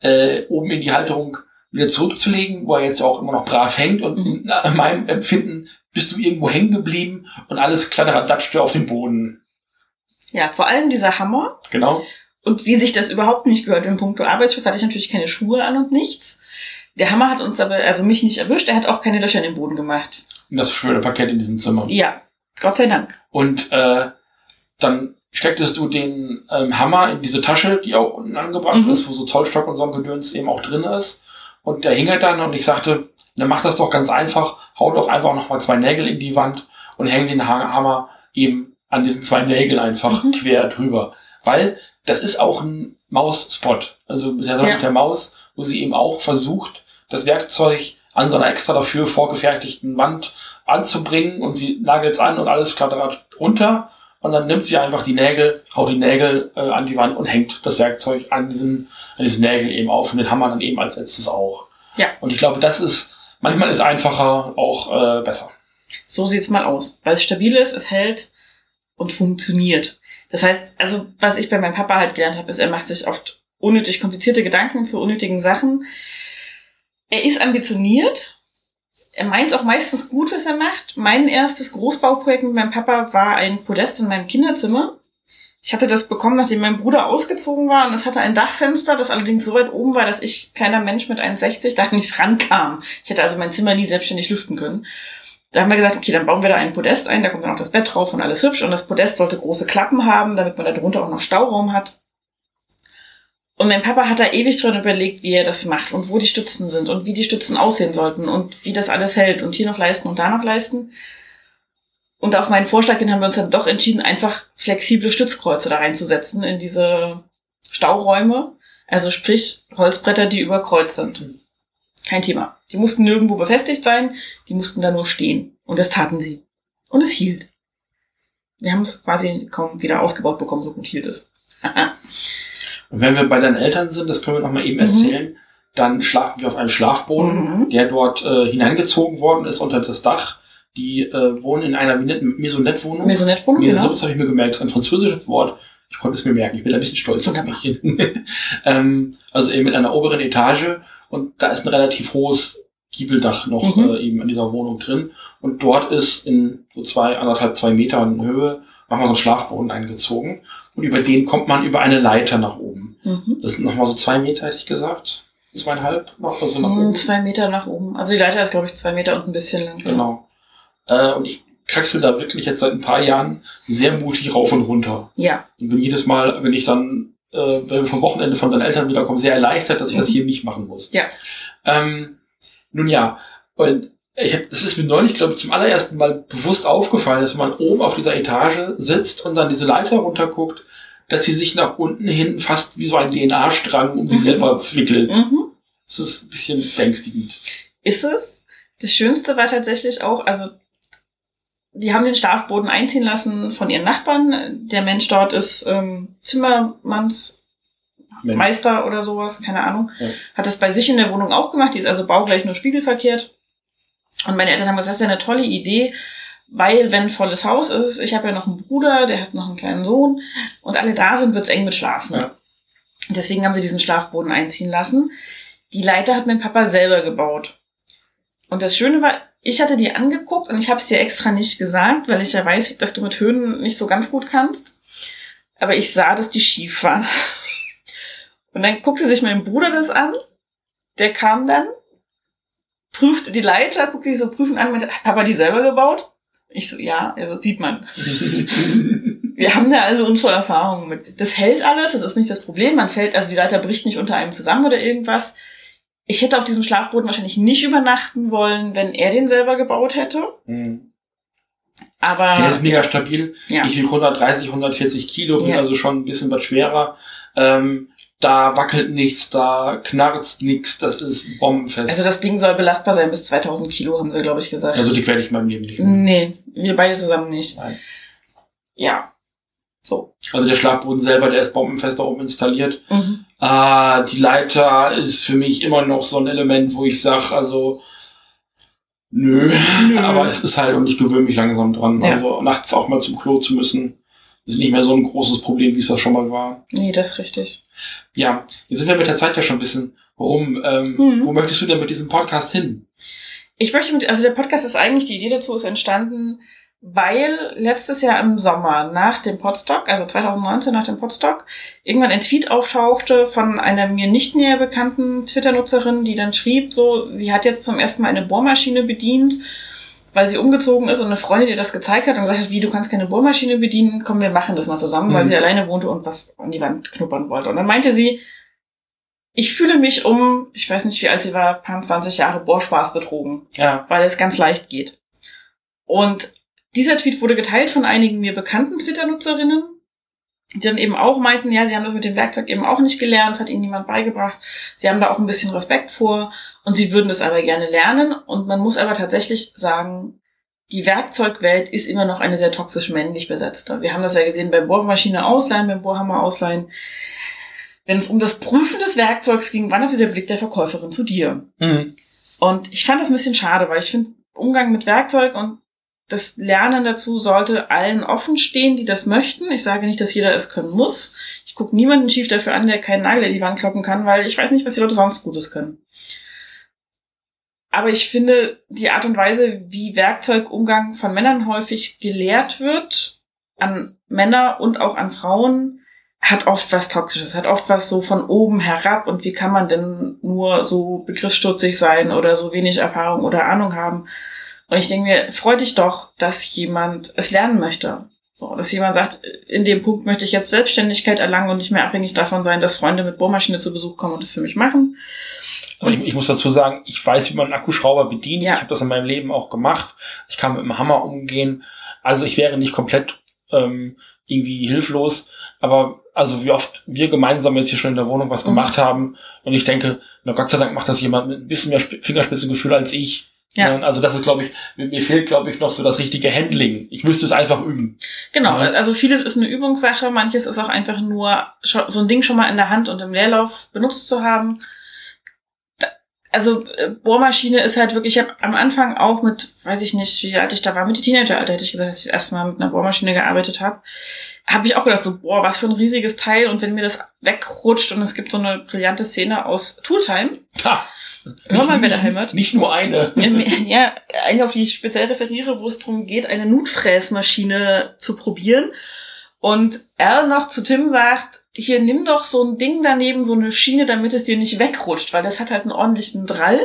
äh, oben in die Halterung wieder zurückzulegen, wo er jetzt auch immer noch brav hängt. Und Mhm. nach meinem Empfinden bist du irgendwo hängen geblieben und alles kladderadatschte auf dem Boden. Ja, vor allem dieser Hammer. Genau. Und wie sich das überhaupt nicht gehört in puncto Arbeitsschutz, hatte ich natürlich keine Schuhe an und nichts. Der Hammer hat uns aber, also mich nicht erwischt, er hat auch keine Löcher in den Boden gemacht. Und das schöne Parkett in diesem Zimmer. Ja, Gott sei Dank. Und äh, dann stecktest du den ähm, Hammer in diese Tasche, die auch unten angebracht Mhm. ist, wo so Zollstock und so ein Gedöns eben auch drin ist. Und der hing halt dann und ich sagte, dann mach das doch ganz einfach, hau doch einfach noch mal zwei Nägel in die Wand und häng den Ha- Hammer eben an diesen zwei Nägeln einfach Mhm. quer drüber. Weil das ist auch ein Maus-Spot. Also der Sache Ja. mit der Maus, wo sie eben auch versucht, das Werkzeug an so einer extra dafür vorgefertigten Wand anzubringen und sie nagelt's an und alles klattert runter und dann nimmt sie einfach die Nägel, haut die Nägel äh, an die Wand und hängt das Werkzeug an diesen, an diesen Nägel eben auf und den Hammer dann eben als letztes auch. Ja. Und ich glaube, das ist, manchmal ist einfacher auch äh, besser. So sieht's mal aus. Weil es stabil ist, es hält und funktioniert. Das heißt, also was ich bei meinem Papa halt gelernt habe, ist, er macht sich oft unnötig komplizierte Gedanken zu unnötigen Sachen. Er ist ambitioniert. Er meint auch meistens gut, was er macht. Mein erstes Großbauprojekt mit meinem Papa war ein Podest in meinem Kinderzimmer. Ich hatte das bekommen, nachdem mein Bruder ausgezogen war und es hatte ein Dachfenster, das allerdings so weit oben war, dass ich, kleiner Mensch mit 1,60, da nicht rankam. Ich hätte also mein Zimmer nie selbstständig lüften können. Da haben wir gesagt, okay, dann bauen wir da ein Podest ein, da kommt dann auch das Bett drauf und alles hübsch und das Podest sollte große Klappen haben, damit man da drunter auch noch Stauraum hat. Und mein Papa hat da ewig dran überlegt, wie er das macht und wo die Stützen sind und wie die Stützen aussehen sollten und wie das alles hält und hier noch leisten und da noch leisten. Und auf meinen Vorschlag hin haben wir uns dann doch entschieden, einfach flexible Stützkreuze da reinzusetzen in diese Stauräume. Also sprich Holzbretter, die überkreuzt sind. Kein Thema. Die mussten nirgendwo befestigt sein, die mussten da nur stehen. Und das taten sie. Und es hielt. Wir haben es quasi kaum wieder ausgebaut bekommen, so gut hielt es. Und wenn wir bei deinen Eltern sind, das können wir noch mal eben Mhm. erzählen, dann schlafen wir auf einem Schlafboden, Mhm. der dort äh, hineingezogen worden ist unter das Dach. Die äh, wohnen in einer Maisonette-Wohnung. Maisonette-Wohnung, genau. das habe ich mir gemerkt. Das ist ein französisches Wort. Ich konnte es mir merken. Ich bin ein bisschen stolz auf mich. ähm, also eben in einer oberen Etage. Und da ist ein relativ hohes Giebeldach noch Mhm. äh, eben in dieser Wohnung drin. Und dort ist in so zwei, anderthalb, zwei Metern Höhe nochmal so ein Schlafboden eingezogen. Und über den kommt man über eine Leiter nach oben. Mhm. Das sind nochmal so zwei Meter, hätte ich gesagt. Zweieinhalb noch, also nach Mhm, oben. Zwei Meter nach oben. Also die Leiter ist, glaube ich, zwei Meter und ein bisschen lang. Genau. Äh, und ich kraxel da wirklich jetzt seit ein paar Jahren sehr mutig rauf und runter. Ja. Und bin jedes Mal, wenn ich dann äh, wenn wir vom Wochenende von deinen Eltern wiederkommen, sehr erleichtert, dass ich das Mhm. hier nicht machen muss. Ja. Ähm, nun ja, und ich hab, das ist mir neulich, glaube ich, zum allerersten Mal bewusst aufgefallen, dass wenn man oben auf dieser Etage sitzt und dann diese Leiter runterguckt, dass sie sich nach unten hin fast wie so ein DNA-Strang um sie Mhm. selber wickelt. Mhm. Das ist ein bisschen beängstigend. Ist es? Das Schönste war tatsächlich auch, also die haben den Schlafboden einziehen lassen von ihren Nachbarn. Der Mensch dort ist ähm, Zimmermanns Mensch. Meister oder sowas, keine Ahnung. Ja. Hat das bei sich in der Wohnung auch gemacht. Die ist also baugleich nur spiegelverkehrt. Und meine Eltern haben gesagt, das ist ja eine tolle Idee, weil wenn volles Haus ist, ich habe ja noch einen Bruder, der hat noch einen kleinen Sohn und alle da sind, wird's eng mit Schlafen. Ja. Deswegen haben sie diesen Schlafboden einziehen lassen. Die Leiter hat mein Papa selber gebaut. Und das Schöne war, ich hatte die angeguckt und ich habe es dir extra nicht gesagt, weil ich ja weiß, dass du mit Höhen nicht so ganz gut kannst. Aber ich sah, dass die schief war. Und dann guckte sich mein Bruder das an. Der kam dann, prüfte die Leiter, guckte die so prüfend an meinte, hat Papa die selber gebaut? Ich so, ja, also sieht man. Wir haben da also unsere Erfahrungen mit. Das hält alles, das ist nicht das Problem. Man fällt, also die Leiter bricht nicht unter einem zusammen oder irgendwas. Ich hätte auf diesem Schlafboden wahrscheinlich nicht übernachten wollen, wenn er den selber gebaut hätte. Hm. Aber Der ist mega stabil. ja, Ich wiege 130, 140 Kilo, bin Ja. also schon ein bisschen was schwerer. Ähm, da wackelt nichts, da knarzt nichts, das ist bombenfest. Also das Ding soll belastbar sein bis 2000 Kilo, haben sie, glaube ich, gesagt. Also dick werde ich in meinem Leben nicht. Nee, wir beide zusammen nicht. Nein. Ja. So. Also der Schlafboden selber, der ist bombenfest da oben installiert. Mhm. Ah, die Leiter ist für mich immer noch so ein Element, wo ich sag, also nö, aber es ist halt und ich gewöhne mich langsam dran. Ja. Also nachts auch mal zum Klo zu müssen, ist nicht mehr so ein großes Problem, wie es das schon mal war. Nee, das ist richtig. Ja, jetzt sind wir mit der Zeit ja schon ein bisschen rum. Ähm, Mhm. Wo möchtest du denn mit diesem Podcast hin? Ich möchte mit, also der Podcast ist eigentlich, die Idee dazu ist entstanden, weil letztes Jahr im Sommer nach dem Podstock, also 2019 nach dem Podstock, irgendwann ein Tweet auftauchte von einer mir nicht näher bekannten Twitter-Nutzerin, die dann schrieb, so, sie hat jetzt zum ersten Mal eine Bohrmaschine bedient, weil sie umgezogen ist und eine Freundin ihr das gezeigt hat und gesagt hat, wie, du kannst keine Bohrmaschine bedienen, komm, wir machen das mal zusammen, weil Mhm. sie alleine wohnte und was an die Wand knuppern wollte. Und dann meinte sie, ich fühle mich um, ich weiß nicht, wie alt sie war, paar 20 Jahre Bohrspaß betrogen Ja. weil es ganz leicht geht. Und dieser Tweet wurde geteilt von einigen mir bekannten Twitter-Nutzerinnen, die dann eben auch meinten, ja, sie haben das mit dem Werkzeug eben auch nicht gelernt, es hat ihnen niemand beigebracht. Sie haben da auch ein bisschen Respekt vor und sie würden das aber gerne lernen. Und man muss aber tatsächlich sagen, die Werkzeugwelt ist immer noch eine sehr toxisch männlich besetzte. Wir haben das ja gesehen beim Bohrmaschine ausleihen, beim Bohrhammer ausleihen. Wenn es um das Prüfen des Werkzeugs ging, wanderte der Blick der Verkäuferin zu dir. Mhm. Und ich fand das ein bisschen schade, weil ich finde, Umgang mit Werkzeug und das Lernen dazu sollte allen offen stehen, die das möchten. Ich sage nicht, dass jeder es können muss. Ich gucke niemanden schief dafür an, der keinen Nagel in die Wand kloppen kann, weil ich weiß nicht, was die Leute sonst Gutes können. Aber ich finde, die Art und Weise, wie Werkzeugumgang von Männern häufig gelehrt wird, an Männer und auch an Frauen, hat oft was Toxisches, hat oft was so von oben herab und wie kann man denn nur so begriffsstutzig sein oder so wenig Erfahrung oder Ahnung haben. Und ich denke mir, freu dich doch, dass jemand es lernen möchte. So, dass jemand sagt, in dem Punkt möchte ich jetzt Selbstständigkeit erlangen und nicht mehr abhängig davon sein, dass Freunde mit Bohrmaschine zu Besuch kommen und das für mich machen. Also ich, ich muss dazu sagen, ich weiß, wie man einen Akkuschrauber bedient. Ja. Ich habe das in meinem Leben auch gemacht. Ich kann mit dem Hammer umgehen. Also ich wäre nicht komplett ähm, irgendwie hilflos. Aber also wie oft wir gemeinsam jetzt hier schon in der Wohnung was Mhm. gemacht haben. Und ich denke, na Gott sei Dank macht das jemand mit ein bisschen mehr Sp- Fingerspitzengefühl als ich. Ja. Ne? Also das ist, glaube ich, mir, fehlt, glaube ich, noch so das richtige Handling. Ich müsste es einfach üben. Genau, Ja. also vieles ist eine Übungssache, manches ist auch einfach nur so ein Ding schon mal in der Hand und im Leerlauf benutzt zu haben. Also äh, Bohrmaschine ist halt wirklich, ich habe am Anfang auch mit, weiß ich nicht, wie alt ich da war, mit Teenageralter hätte ich gesagt, dass ich das erste Mal mit einer Bohrmaschine gearbeitet habe, habe ich auch gedacht, so, boah, was für ein riesiges Teil und wenn mir das wegrutscht und es gibt so eine brillante Szene aus Tooltime, Ha! Hör mal, wer nicht, da hämmert. Nicht nur eine. ja, eine, auf die ich speziell referiere, wo es darum geht, eine Nutfräsmaschine zu probieren. Und er noch zu Tim sagt, hier nimm doch so ein Ding daneben, so eine Schiene, damit es dir nicht wegrutscht, weil das hat halt einen ordentlichen Drall.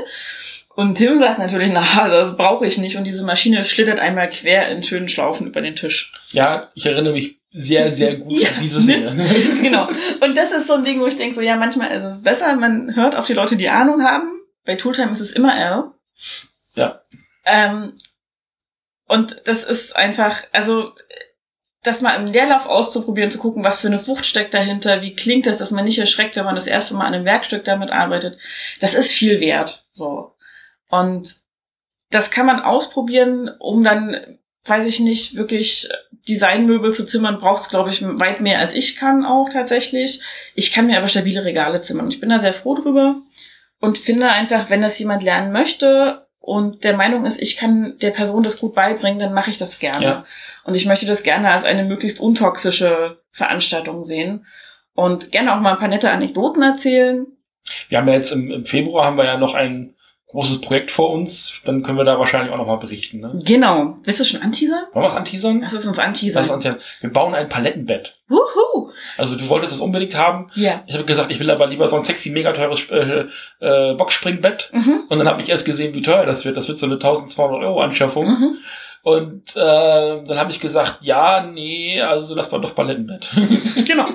Und Tim sagt natürlich, na, das brauche ich nicht. Und diese Maschine schlittert einmal quer in schönen Schlaufen über den Tisch. Ja, ich erinnere mich sehr, sehr gut Ja, an diese Szene. genau. Und das ist so ein Ding, wo ich denke, so, ja, manchmal ist es besser, man hört auf die Leute, die Ahnung haben. Bei Tooltime ist es immer R. Ja. Ähm, und das ist einfach, also, das mal im Leerlauf auszuprobieren, zu gucken, was für eine Wucht steckt dahinter, wie klingt das, dass man nicht erschreckt, wenn man das erste Mal an einem Werkstück damit arbeitet, das ist viel wert, so. Und das kann man ausprobieren, um dann, weiß ich nicht, wirklich Designmöbel zu zimmern, braucht es, glaube ich, weit mehr als ich kann auch tatsächlich. Ich kann mir aber stabile Regale zimmern. Ich bin da sehr froh drüber und finde einfach, wenn das jemand lernen möchte und der Meinung ist, ich kann der Person das gut beibringen, dann mache ich das gerne. Ja. Und ich möchte das gerne als eine möglichst untoxische Veranstaltung sehen und gerne auch mal ein paar nette Anekdoten erzählen. Wir haben ja jetzt im, im Februar haben wir ja noch ein großes Projekt vor uns. Dann können wir da wahrscheinlich auch noch mal berichten. Ne? Genau. Willst du schon anteasern? Wollen wir was anteasern? Lass es uns Lass anteasern. uns anteasern. Wir bauen ein Palettenbett. Wuhu! Also du wolltest es unbedingt haben. Ja. Ich habe gesagt, ich will aber lieber so ein sexy, mega teures äh, äh, Boxspringbett. Mhm. Und dann habe ich erst gesehen, wie teuer das wird. Das wird so eine 1200 Euro Anschaffung. Mhm. Und äh, dann habe ich gesagt, ja, nee, also lass mal doch Palettenbett. Genau.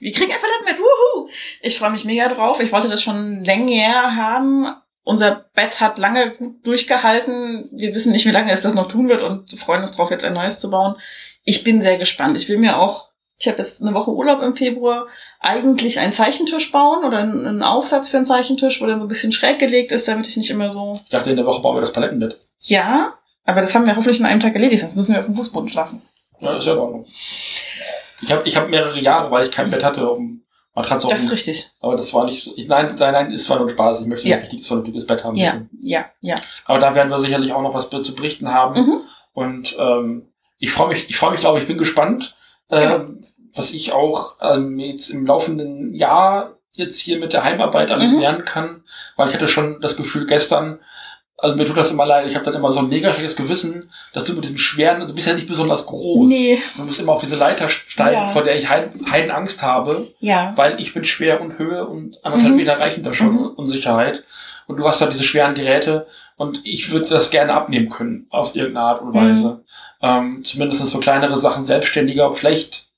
Wir kriegen ein Palettenbett. Wuhu! Ich freue mich mega drauf. Ich wollte das schon länger haben. Unser Bett hat lange gut durchgehalten. Wir wissen nicht, wie lange es das noch tun wird und freuen uns drauf, jetzt ein neues zu bauen. Ich bin sehr gespannt. Ich will mir auch Ich habe jetzt eine Woche Urlaub im Februar. Eigentlich einen Zeichentisch bauen oder einen Aufsatz für einen Zeichentisch, wo der so ein bisschen schräg gelegt ist, damit ich nicht immer so. Ich dachte, in der Woche bauen wir das Palettenbett. Ja, aber das haben wir hoffentlich in einem Tag erledigt, sonst müssen wir auf dem Fußboden schlafen. Ja, ist ja in Ordnung. Ich habe ich hab mehrere Jahre, weil ich kein Bett hatte, um Matratze Das ist richtig. Aber das war nicht, ich, nein, nein, nein, ist zwar nur Spaß. Ich möchte Ja. ein richtiges, vernünftiges Bett haben. Ja, bitte. ja, ja. Aber da werden wir sicherlich auch noch was zu berichten haben. Mhm. Und ähm, ich freue mich, ich freue mich, glaube ich, bin gespannt, Genau. ähm, was ich auch ähm, jetzt im laufenden Jahr jetzt hier mit der Heimarbeit alles Mhm. lernen kann, weil ich hatte schon das Gefühl gestern, also mir tut das immer leid, ich habe dann immer so ein mega schlechtes Gewissen, dass du mit diesem schweren, du bist ja nicht besonders groß, Nee, du musst immer auf diese Leiter steigen, Ja. vor der ich heiden, heiden Angst habe, ja. weil ich bin schwer und Höhe und anderthalb Mhm. Meter reichen da schon Mhm. Unsicherheit. Und du hast da diese schweren Geräte und ich würde das gerne abnehmen können, auf irgendeine Art und Mhm. Weise. Ähm, zumindest so kleinere Sachen, selbstständiger. Vielleicht,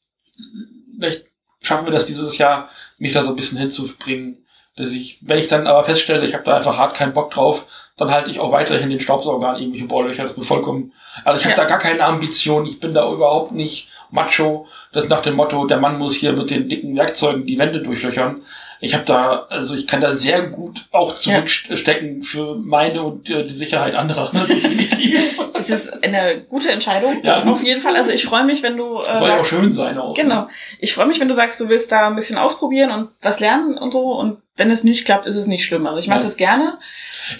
vielleicht schaffen wir das dieses Jahr, mich da so ein bisschen hinzubringen. Dass ich, wenn ich dann aber feststelle, ich habe da einfach hart keinen Bock drauf, dann halte ich auch weiterhin den Staubsauger an irgendwelche Bohrlöcher. Das ist mir vollkommen. Also ich habe Ja. da gar keine Ambition, ich bin da überhaupt nicht macho. Das nach dem Motto, der Mann muss hier mit den dicken Werkzeugen die Wände durchlöchern. Ich habe da, also ich kann da sehr gut auch zurückstecken für meine und äh, die Sicherheit anderer. Definitiv. Es ist eine gute Entscheidung. Ja. Auf jeden Fall. Also ich freue mich, wenn du. Äh, Soll ja auch schön sein auch. Genau. Ich freue mich, wenn du sagst, du willst da ein bisschen ausprobieren und was lernen und so. Und wenn es nicht klappt, ist es nicht schlimm. Also ich mache Ja. das gerne.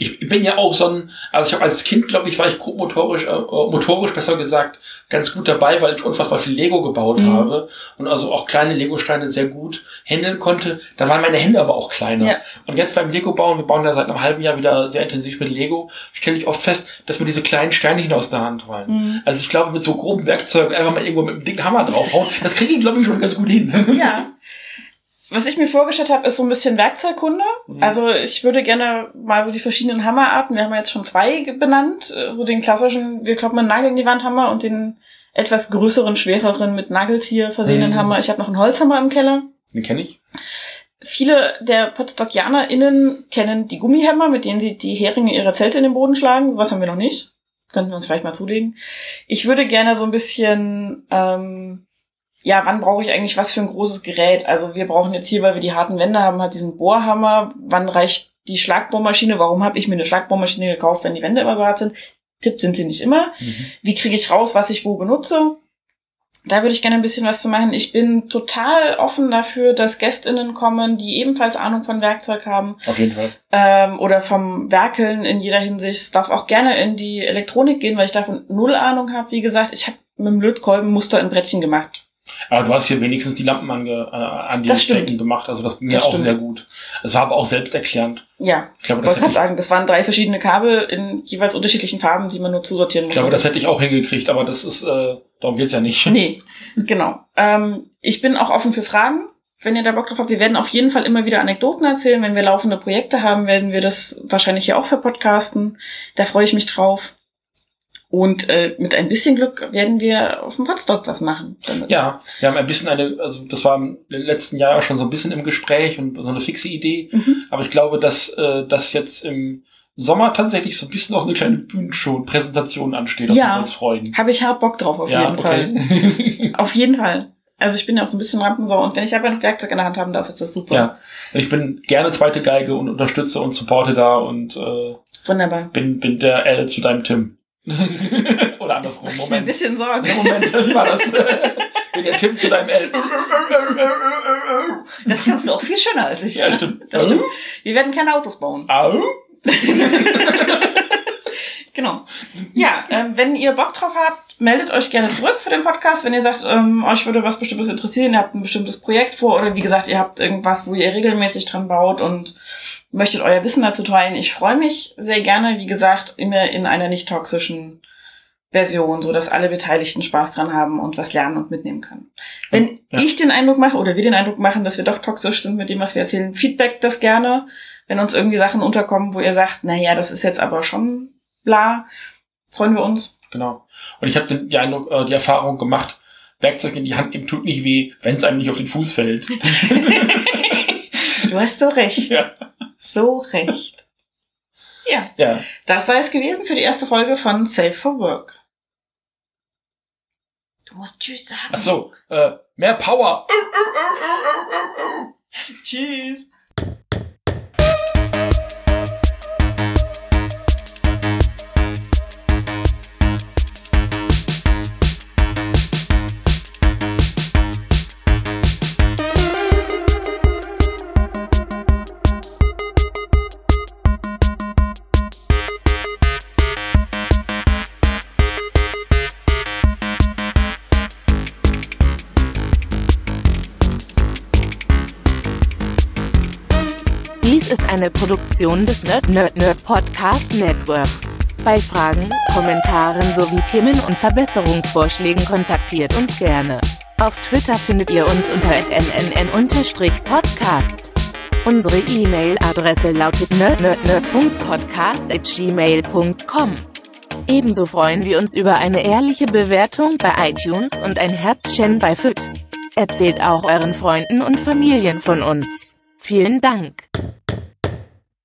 Ich bin ja auch so ein, also ich habe als Kind, glaube ich, war ich grob motorisch, äh, motorisch besser gesagt, ganz gut dabei, weil ich unfassbar viel Lego gebaut Mhm. habe und also auch kleine Lego-Steine sehr gut handeln konnte. Da waren meine Hände aber auch kleiner. Ja. Und jetzt beim Lego-Bauen, wir bauen ja seit einem halben Jahr wieder sehr intensiv mit Lego, stelle ich oft fest, dass mir diese kleinen Steinchen aus der Hand fallen. Mhm. Also ich glaube, mit so groben Werkzeugen einfach mal irgendwo mit einem dicken Hammer draufhauen, das kriege ich, glaube ich, schon ganz gut hin. Ja. Was ich mir vorgestellt habe, ist so ein bisschen Werkzeugkunde. Mhm. Also ich würde gerne mal so die verschiedenen Hammerarten, wir haben ja jetzt schon zwei benannt, äh, so den klassischen, wir kloppen einen Nagel in die Wand Hammer und den etwas größeren, schwereren, mit Nageltier versehenen Mhm. Hammer. Ich habe noch einen Holzhammer im Keller. Den kenne ich. Viele der PodstockianerInnen kennen die Gummihämmer, mit denen sie die Heringe ihrer Zelte in den Boden schlagen. Sowas haben wir noch nicht. Könnten wir uns vielleicht mal zulegen. Ich würde gerne so ein bisschen, ähm, ja, wann brauche ich eigentlich was für ein großes Gerät? Also wir brauchen jetzt hier, weil wir die harten Wände haben, halt diesen Bohrhammer. Wann reicht die Schlagbohrmaschine? Warum habe ich mir eine Schlagbohrmaschine gekauft, wenn die Wände immer so hart sind? Tipp sind sie nicht immer. Wie kriege ich raus, was ich wo benutze? Da würde ich gerne ein bisschen was zu machen. Ich bin total offen dafür, dass GästInnen kommen, die ebenfalls Ahnung von Werkzeug haben Auf jeden Fall. ähm, oder vom Werkeln in jeder Hinsicht. Es darf auch gerne in die Elektronik gehen, weil ich davon null Ahnung habe. Wie gesagt, ich habe mit dem Lötkolben Muster in Brettchen gemacht. Aber du hast hier wenigstens die Lampen ange, äh, an die Das stimmt. Stecken gemacht. Also das ging ja auch stimmt. sehr gut. Es war aber auch selbsterklärend. Ja, Ich glaube, ich das wollte gerade ich, sagen, das waren drei verschiedene Kabel in jeweils unterschiedlichen Farben, die man nur zusortieren ich musste. glaube, das hätte ich auch hingekriegt, aber das ist, äh, darum geht's ja nicht. Nee, genau. Ähm, ich bin auch offen für Fragen. Wenn ihr da Bock drauf habt, wir werden auf jeden Fall immer wieder Anekdoten erzählen. Wenn wir laufende Projekte haben, werden wir das wahrscheinlich hier auch verpodcasten. Da freue ich mich drauf. Und äh, mit ein bisschen Glück werden wir auf dem Podstock was machen. Damit. Ja, wir haben ein bisschen eine, also das war im letzten Jahr schon so ein bisschen im Gespräch und so eine fixe Idee. Mhm. Aber ich glaube, dass äh, das jetzt im Sommer tatsächlich so ein bisschen auch eine kleine Bühnenshow, Präsentation ansteht, auf Ja. uns freuen. Habe ich hart Bock drauf, auf jeden Fall. Auf jeden Fall. Also ich bin ja auch so ein bisschen Rampensau und wenn ich aber noch Werkzeug in der Hand haben darf, ist das super. Ja. Ich bin gerne zweite Geige und unterstütze und supporte da und äh, Wunderbar. bin, bin der L zu deinem Tim. Oder andersrum. Ich ein bisschen Sorgen. Moment, wie war das? bin der Tim zu deinem L. Das kannst du auch viel schöner als ich. Ja, stimmt. Das stimmt. Wir werden keine Autos bauen. Au? Genau. Ja, ähm, wenn ihr Bock drauf habt, meldet euch gerne zurück für den Podcast. Wenn ihr sagt, ähm, euch würde was Bestimmtes interessieren, ihr habt ein bestimmtes Projekt vor oder wie gesagt, ihr habt irgendwas, wo ihr regelmäßig dran baut und möchtet euer Wissen dazu teilen. Ich freue mich sehr gerne, wie gesagt, immer in einer nicht toxischen Version, so dass alle Beteiligten Spaß dran haben und was lernen und mitnehmen können. Wenn Ja. ich den Eindruck mache oder wir den Eindruck machen, dass wir doch toxisch sind mit dem, was wir erzählen, Feedback das gerne. Wenn uns irgendwie Sachen unterkommen, wo ihr sagt, na ja, das ist jetzt aber schon bla, freuen wir uns. Genau. Und ich habe den, die, Eindruck, äh, die Erfahrung gemacht, Werkzeug in die Hand nehmen tut nicht weh, wenn es einem nicht auf den Fuß fällt. Du hast so recht. ja. So recht. Ja, ja. das sei es gewesen für die erste Folge von Safe for Work. Du musst Tschüss sagen. Ach so, äh, mehr Power. Tschüss. Eine Produktion des Nerd Nerd Nerd Podcast Networks. Bei Fragen, Kommentaren sowie Themen und Verbesserungsvorschlägen kontaktiert uns gerne. Auf Twitter findet ihr uns unter nnn-podcast. Unsere E-Mail-Adresse lautet nerdnerdnerd.podcast@gmail.com. Ebenso freuen wir uns über eine ehrliche Bewertung bei iTunes und ein Herzchen bei FIT. Erzählt auch euren Freunden und Familien von uns. Vielen Dank.